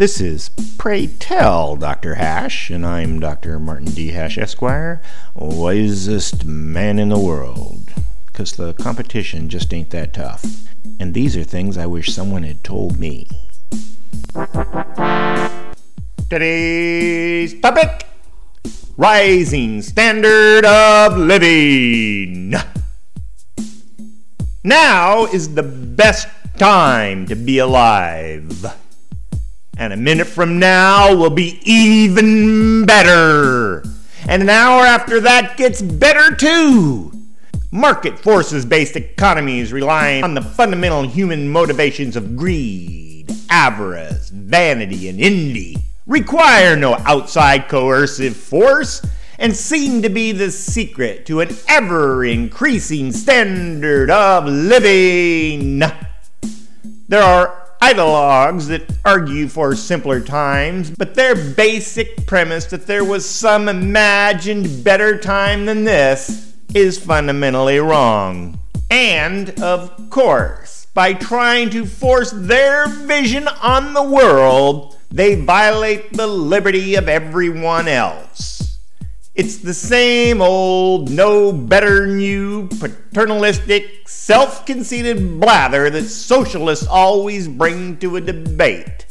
This is Pray Tell Dr. Hash, and I'm Dr. Martin D. Hash, Esquire, wisest man in the world. Because the competition just ain't that tough. And these are things I wish someone had told me. Today's topic Rising Standard of Living. Now is the best time to be alive. And a minute from now will be even better. And an hour after that gets better too. Market forces based economies relying on the fundamental human motivations of greed, avarice, vanity, and envy require no outside coercive force and seem to be the secret to an ever increasing standard of living. There are ideologues that argue for simpler times, but their basic premise that there was some imagined better time than this is fundamentally wrong. And, of course, by trying to force their vision on the world, they violate the liberty of everyone else. It's the same old, no better you, paternalistic, self conceited blather that socialists always bring to a debate.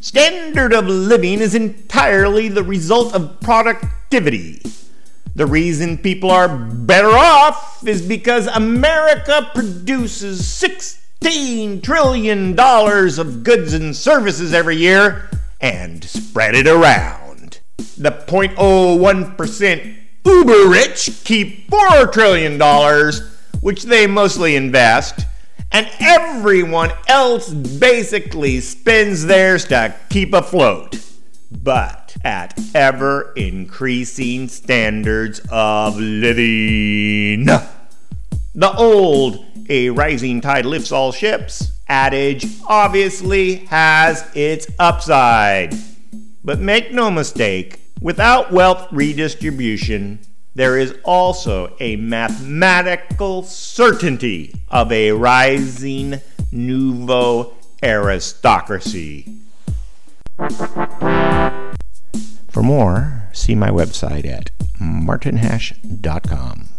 Standard of living is entirely the result of productivity. The reason people are better off is because America produces $16 trillion of goods and services every year and spread it around the 0.01% uber rich keep $4 trillion, which they mostly invest, and everyone else basically spends theirs to keep afloat, but at ever increasing standards of living. The old, a rising tide lifts all ships adage obviously has its upside. But make no mistake, without wealth redistribution, there is also a mathematical certainty of a rising nouveau aristocracy. For more, see my website at martinhash.com.